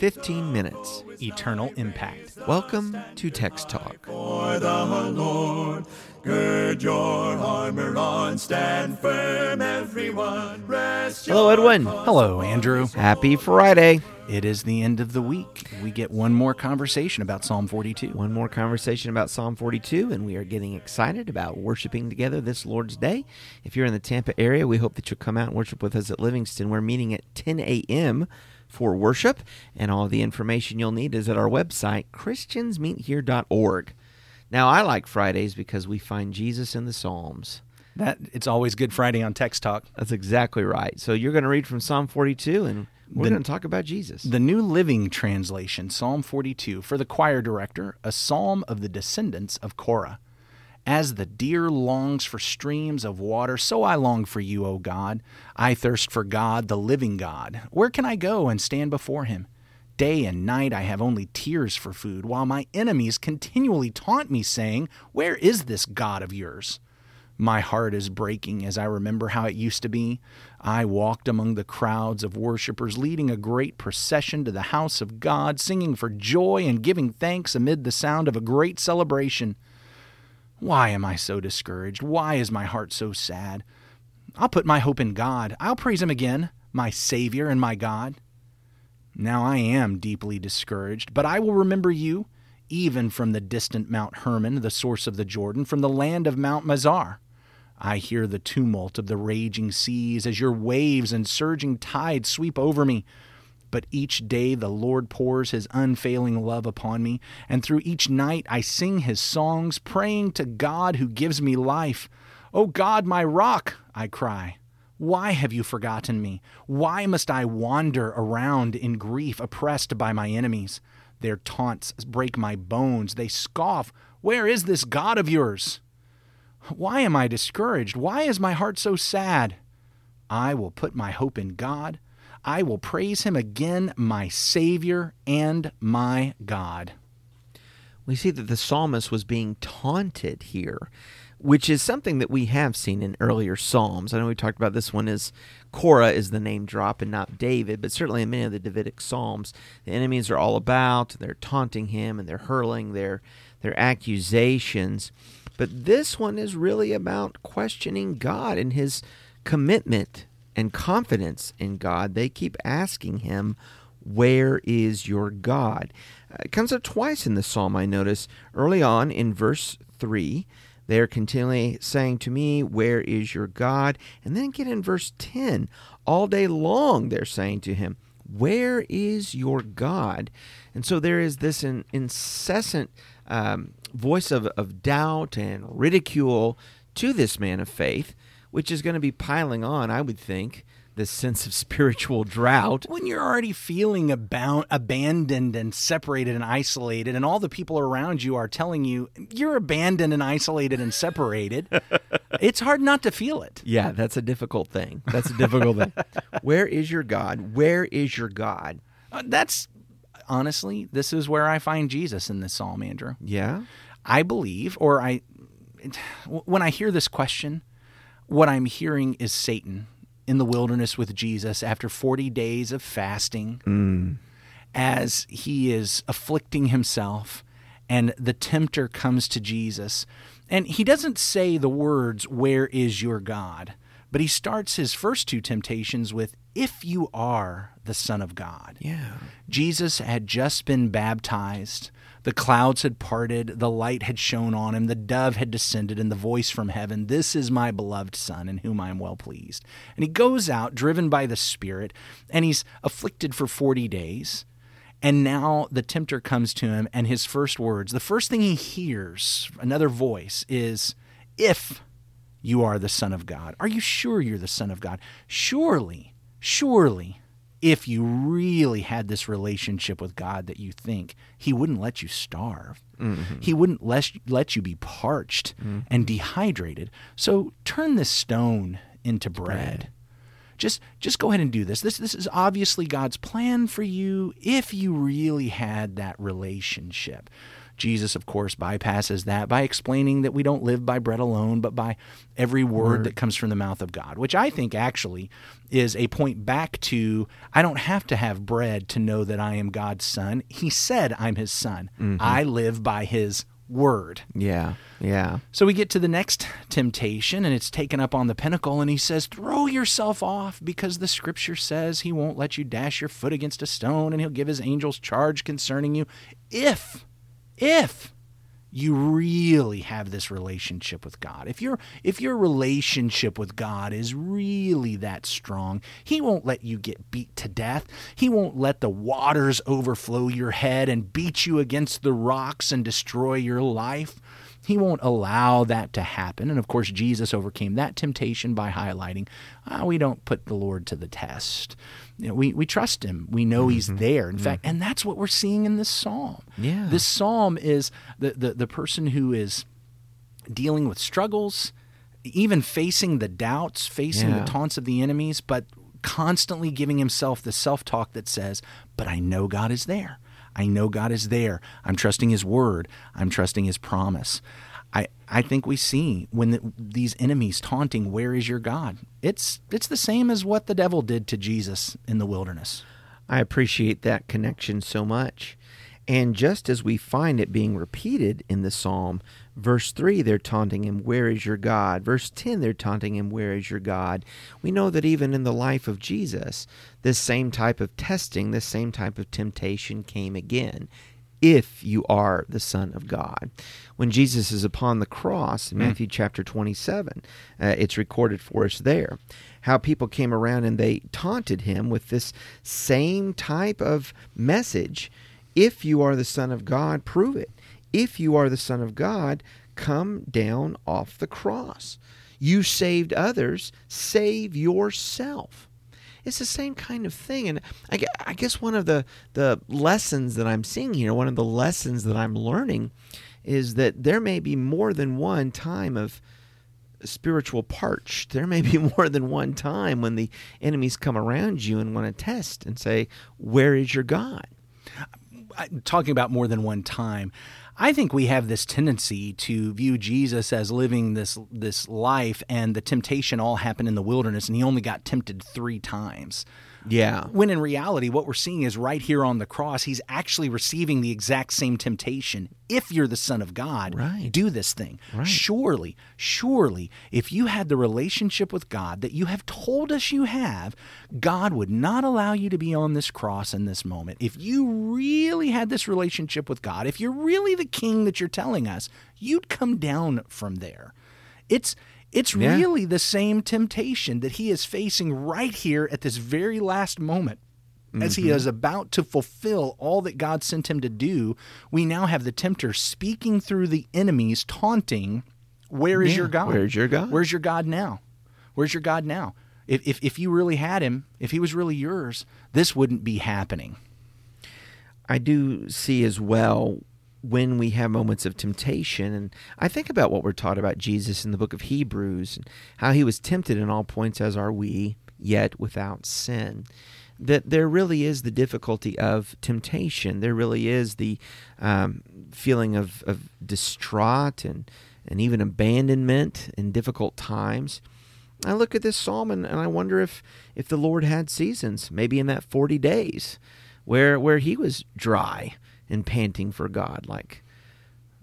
15 minutes. eternal impact. Welcome to Text Talk. For the Lord, gird your armor on, stand firm, everyone. Rest Hello, Edwin. Hello, Andrew. Happy Friday. It is the end of the week. We get one more conversation about Psalm 42. One more conversation about Psalm 42, and we are getting excited about worshiping together this Lord's Day. If you're in the Tampa area, we hope that you'll come out and worship with us at Livingston. We're meeting at 10 a.m. for worship, and all the information you'll need is at our website, christiansmeethere.org. Now, I like Fridays because we find Jesus in the Psalms. That it's always Good Friday on Text Talk. That's exactly right. So you're going to read from Psalm 42, and we're The- going to talk about Jesus. The New Living Translation, Psalm 42, for the choir director, a psalm of the descendants of Korah. As the deer longs for streams of water, so I long for you, O God. I thirst for God, the living God. Where can I go and stand before him? Day and night I have only tears for food, while my enemies continually taunt me, saying, Where is this God of yours? My heart is breaking as I remember how it used to be. I walked among the crowds of worshippers, leading a great procession to the house of God, singing for joy and giving thanks amid the sound of a great celebration. Why am I so discouraged? Why is my heart so sad? I'll put my hope in God. I'll praise Him again, my Savior and my God. Now I am deeply discouraged, but I will remember you, even from the distant Mount Hermon, the source of the Jordan, from the land of Mount Mizar. I hear the tumult of the raging seas as your waves and surging tides sweep over me. But each day the Lord pours his unfailing love upon me, and through each night I sing his songs, praying to God who gives me life. O God, my rock, I cry. Why have you forgotten me? Why must I wander around in grief, oppressed by my enemies? Their taunts break my bones. They scoff. Where is this God of yours? Why am I discouraged? Why is my heart so sad? I will put my hope in God. I will praise him again, my Savior and my God. we see that the psalmist was being taunted here, which is something that we have seen in earlier psalms. I know we talked about this one as Korah is the name drop and not David, but certainly in many of the Davidic psalms, the enemies are all about, they're taunting him and they're hurling their their accusations. But this one is really about questioning God and his commitment and confidence in God. They keep asking him, Where is your God? Uh, It comes up twice in the psalm, I notice. Early on in verse 3, they are continually saying to me, Where is your God? And then get in verse 10, all day long they're saying to him, Where is your God? And so there is this in, incessant um, voice of, of doubt and ridicule to this man of faith, which is going to be piling on, I would think, this sense of spiritual drought. When you're already feeling about abandoned and separated and isolated, and all the people around you are telling you you're abandoned and isolated and separated, it's hard not to feel it. Yeah, that's a difficult thing. That's a difficult thing. Where is your God? Where is your God? Uh, that's honestly, this is where I find Jesus in this psalm, Andrew. Yeah. I believe, or I, when I hear this question, what I'm hearing is Satan in the wilderness with Jesus after 40 days of fasting, as he is afflicting himself, and the tempter comes to Jesus. And he doesn't say the words, Where is your God? But he starts his first two temptations with, If you are the Son of God. Yeah. Jesus had just been baptized. The clouds had parted, the light had shone on him, the dove had descended, and the voice from heaven, This is my beloved Son, in whom I am well pleased. And he goes out, driven by the Spirit, and he's afflicted for 40 days. And now the tempter comes to him, and his first words, the first thing he hears, another voice, is, If you are the Son of God. Are you sure you're the Son of God? Surely, surely, if you really had this relationship with God that you think, He wouldn't let you starve. Mm-hmm. He wouldn't let, let you be parched mm-hmm. and dehydrated. So turn this stone into bread. Just just go ahead and do this. This this is obviously God's plan for you if you really had that relationship. Jesus, of course, bypasses that by explaining that we don't live by bread alone, but by every word that comes from the mouth of God, which I think actually is a point back to I don't have to have bread to know that I am God's son. He said I'm his son. Mm-hmm. I live by his word. Yeah. Yeah. So we get to the next temptation, and it's taken up on the pinnacle, and he says, Throw yourself off because the scripture says he won't let you dash your foot against a stone, and he'll give his angels charge concerning you. If, if you really have this relationship with God, if your if your relationship with God is really that strong, he won't let you get beat to death. He won't let the waters overflow your head and beat you against the rocks and destroy your life. He won't allow that to happen. And of course, Jesus overcame that temptation by highlighting ah, we don't put the Lord to the test. You know, we, we trust him. We know he's mm-hmm. there. In fact, mm-hmm. and that's what we're seeing in this psalm. Yeah. This psalm is the, the, the person who is dealing with struggles, even facing the doubts, facing Yeah. the taunts of the enemies, but constantly giving himself the self talk that says, But I know God is there. I know God is there. I'm trusting His word. I'm trusting His promise. I, I think we see when the, these enemies taunting, Where is your God? It's, it's the same as what the devil did to Jesus in the wilderness. I appreciate that connection so much. And just as we find it being repeated in the psalm, verse 3, they're taunting him, Where is your God? Verse 10, they're taunting him, Where is your God? We know that even in the life of Jesus, this same type of testing, this same type of temptation came again. If you are the Son of God. When Jesus is upon the cross in Matthew chapter 27, uh, it's recorded for us there how people came around and they taunted him with this same type of message. If you are the Son of God, prove it. If you are the Son of God, come down off the cross. You saved others, save yourself. It's the same kind of thing. And I, I guess one of the, the lessons that I'm seeing here, one of the lessons that I'm learning, is that there may be more than one time of spiritual parch. There may be more than one time when the enemies come around you and want to test and say, Where is your God? Uh, I'm talking about more than one time, I think we have this tendency to view Jesus as living this this life, and the temptation all happened in the wilderness, and he only got tempted three times. Yeah. When in reality, what we're seeing is right here on the cross, he's actually receiving the exact same temptation. If you're the Son of God, Right. do this thing. Right. Surely, surely, if you had the relationship with God that you have told us you have, God would not allow you to be on this cross in this moment. If you really had this relationship with God, if you're really the king that you're telling us, you'd come down from there. It's it's Yeah. really the same temptation that he is facing right here at this very last moment. As he mm-hmm. is about to fulfill all that God sent him to do, we now have the tempter speaking through the enemies, taunting, Where is Yeah, your God? where's your God? Where's your God now? Where's your God now? If, if, if you really had him, if he was really yours, this wouldn't be happening. I do see as well when we have moments of temptation, and I think about what we're taught about Jesus in the book of Hebrews, and how he was tempted in all points as are we, yet without sin. That there really is the difficulty of temptation. There really is the um, feeling of, of distraught and, and even abandonment in difficult times. I look at this psalm and, and I wonder if, if the Lord had seasons, maybe in that 40 days, where where he was dry and panting for God, like,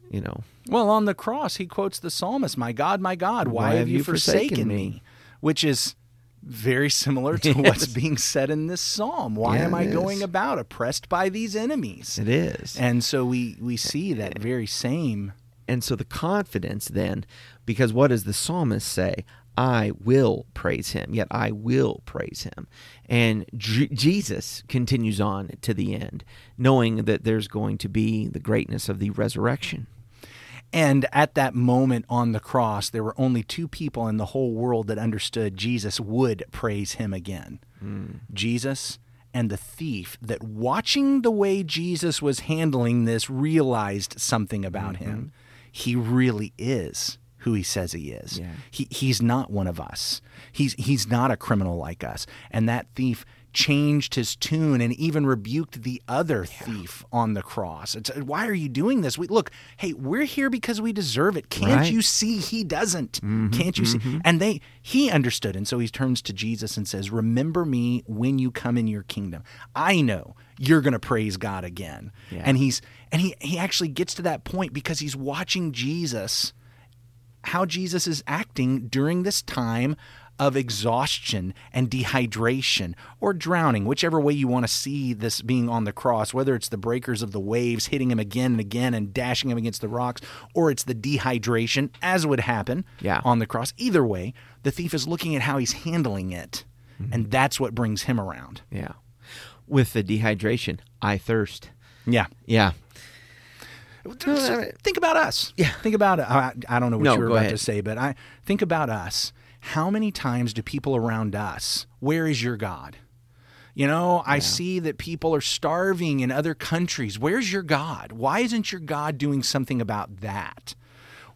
you know, Well, on the cross, he quotes the psalmist, My God, my God, why, have you forsaken, me? Which is very similar to what's being said in this psalm. Why Yeah, am I going about oppressed by these enemies? it is. And so we, we see that very same. And so the confidence then, because what does the psalmist say? I will praise him, yet I will praise him. And J- Jesus continues on to the end, knowing that there's going to be the greatness of the resurrection. And at that moment on the cross, there were only two people in the whole world that understood Jesus would praise him again hmm. Jesus and the thief, that watching the way Jesus was handling this realized something about mm-hmm. him. He really is who he says he is. Yeah. He, he's not one of us. He's, he's not a criminal like us. And that thief changed his tune and even rebuked the other thief on the cross. It's, why are you doing this? We look, hey, we're here because we deserve it. Can't Right. you see he doesn't? Mm-hmm, Can't you see? And they he understood, and so he turns to Jesus and says, "Remember me when you come in your kingdom. I know you're going to praise God again." Yeah. And he's and he he actually gets to that point because he's watching Jesus how Jesus is acting during this time of exhaustion and dehydration or drowning, whichever way you want to see this being on the cross, whether it's the breakers of the waves hitting him again and again and dashing him against the rocks, or it's the dehydration, as would happen Yeah. on the cross. Either way, the thief is looking at how he's handling it, mm-hmm. and that's what brings him around. Yeah. With the dehydration, I thirst. Yeah. Yeah. Think about us. Yeah. Think about it. I, I don't know what No, you were about ahead. to say, but I think about us. How many times do people around us, where is your God? You know, I see that people are starving in other countries. Where's your God? Why isn't your God doing something about that?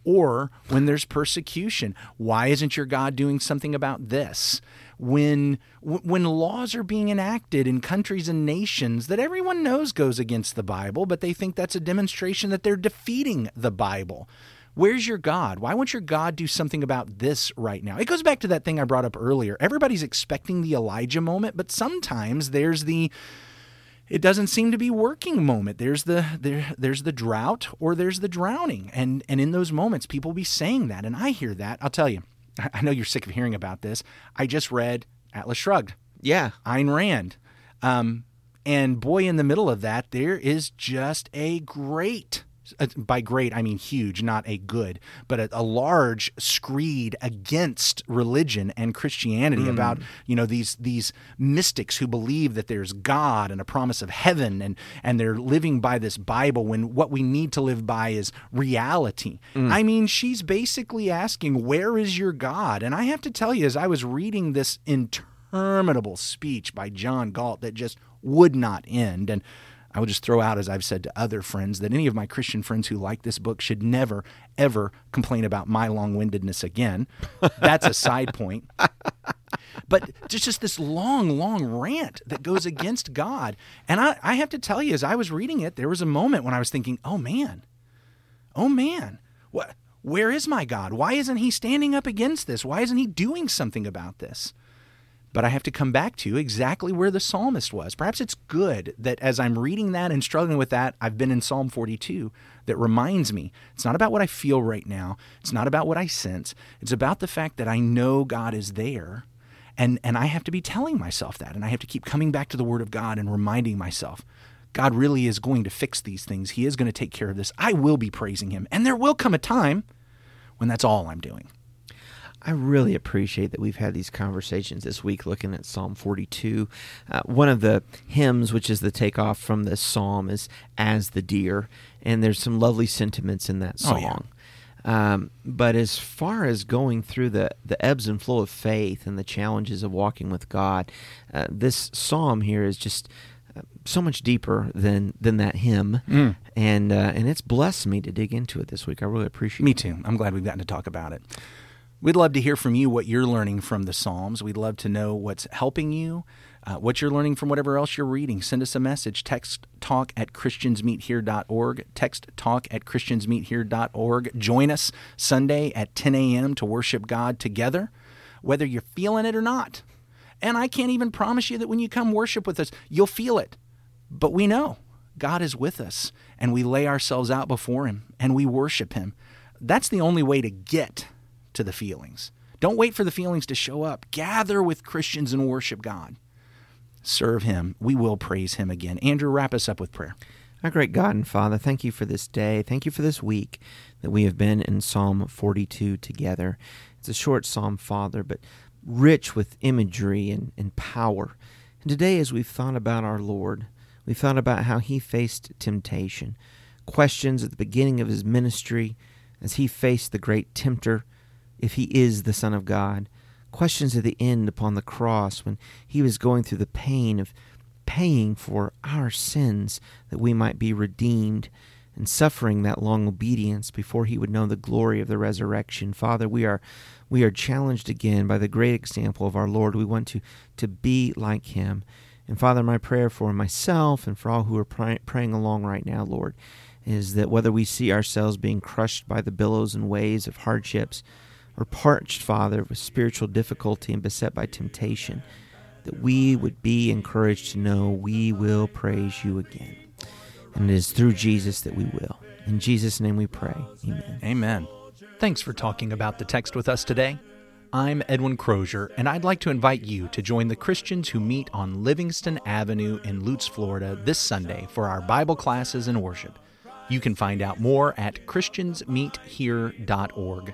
Or when there's persecution, why isn't your God doing something about this? When when laws are being enacted in countries and nations that everyone knows goes against the Bible, but they think that's a demonstration that they're defeating the Bible. Where's your God? Why won't your God do something about this right now? It goes back to that thing I brought up earlier. Everybody's expecting the Elijah moment, but sometimes there's the it doesn't seem to be working moment there's the there there's the drought or there's the drowning and and in those moments people will be saying that and i hear that i'll tell you i know you're sick of hearing about this i just read atlas shrugged Yeah. Ayn Rand. Um, and boy, in the middle of that, there is just a great, Uh, by great, I mean huge, not a good, but a, a large screed against religion and Christianity mm. about, you know, these, these mystics who believe that there's God and a promise of heaven and, and they're living by this Bible when what we need to live by is reality. Mm. I mean, she's basically asking, where is your God? And I have to tell you, as I was reading this interminable speech by John Galt that just would not end. And I will just throw out, as I've said to other friends, that any of my Christian friends who like this book should never, ever complain about my long windedness again. That's a side point. But just, just this long, long rant that goes against God. And I, I have to tell you, as I was reading it, there was a moment when I was thinking, oh man, oh man, what, where is my God? Why isn't he standing up against this? Why isn't he doing something about this? But I have to come back to exactly where the psalmist was. Perhaps it's good that as I'm reading that and struggling with that, I've been in Psalm 42 that reminds me it's not about what I feel right now, it's not about what I sense, it's about the fact that I know God is there. And, and I have to be telling myself that. And I have to keep coming back to the Word of God and reminding myself God really is going to fix these things. He is going to take care of this. I will be praising Him. And there will come a time when that's all I'm doing. I really appreciate that we've had these conversations this week looking at Psalm 42. Uh, one of the hymns, which is the takeoff from this psalm, is As the Deer, and there's some lovely sentiments in that Oh, song. yeah. Um, but as far as going through the, the ebbs and flow of faith and the challenges of walking with God, uh, this psalm here is just uh, so much deeper than than that hymn, Mm. and uh, and it's blessed me to dig into it this week. I really appreciate. Me it. too. I'm glad we've gotten to talk about it. We'd love to hear from you what you're learning from the Psalms. We'd love to know what's helping you, uh, what you're learning from whatever else you're reading. Send us a message. Text talk at christiansmeethere.org. Text talk at christiansmeethere.org. Join us Sunday at 10 a.m. to worship God together, whether you're feeling it or not. And I can't even promise you that when you come worship with us, you'll feel it. But we know God is with us, and we lay ourselves out before Him and we worship Him. That's the only way to get to the feelings. Don't wait for the feelings to show up. Gather with Christians and worship God. Serve Him. We will praise Him again. Andrew, wrap us up with prayer. Our great God and Father, thank you for this day. Thank you for this week that we have been in Psalm 42 together. It's a short psalm, Father, but rich with imagery and, and power. And today, as we've thought about our Lord, we've thought about how he faced temptation, questions at the beginning of his ministry as he faced the great tempter, if he is the Son of God, questions at the end upon the cross when he was going through the pain of paying for our sins that we might be redeemed and suffering that long obedience before he would know the glory of the resurrection. Father, we are we are challenged again by the great example of our Lord. We want to to be like him. And Father, my prayer for myself and for all who are pray- praying along right now, Lord, is that whether we see ourselves being crushed by the billows and waves of hardships, or parched, Father, with spiritual difficulty and beset by temptation, that we would be encouraged to know we will praise you again. And it is through Jesus that we will. In Jesus' name we pray. Amen. Amen. Thanks for talking about the text with us today. I'm Edwin Crozier, and I'd like to invite you to join the Christians who meet on Livingston Avenue in Lutz, Florida this Sunday for our Bible classes and worship. You can find out more at ChristiansMeetHere.org.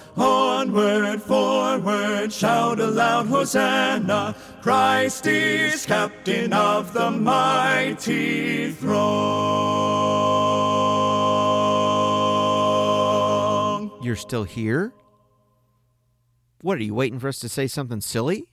Onward, forward, shout aloud, Hosanna! Christ is captain of the mighty throng. You're still here? What are you waiting for us to say something silly?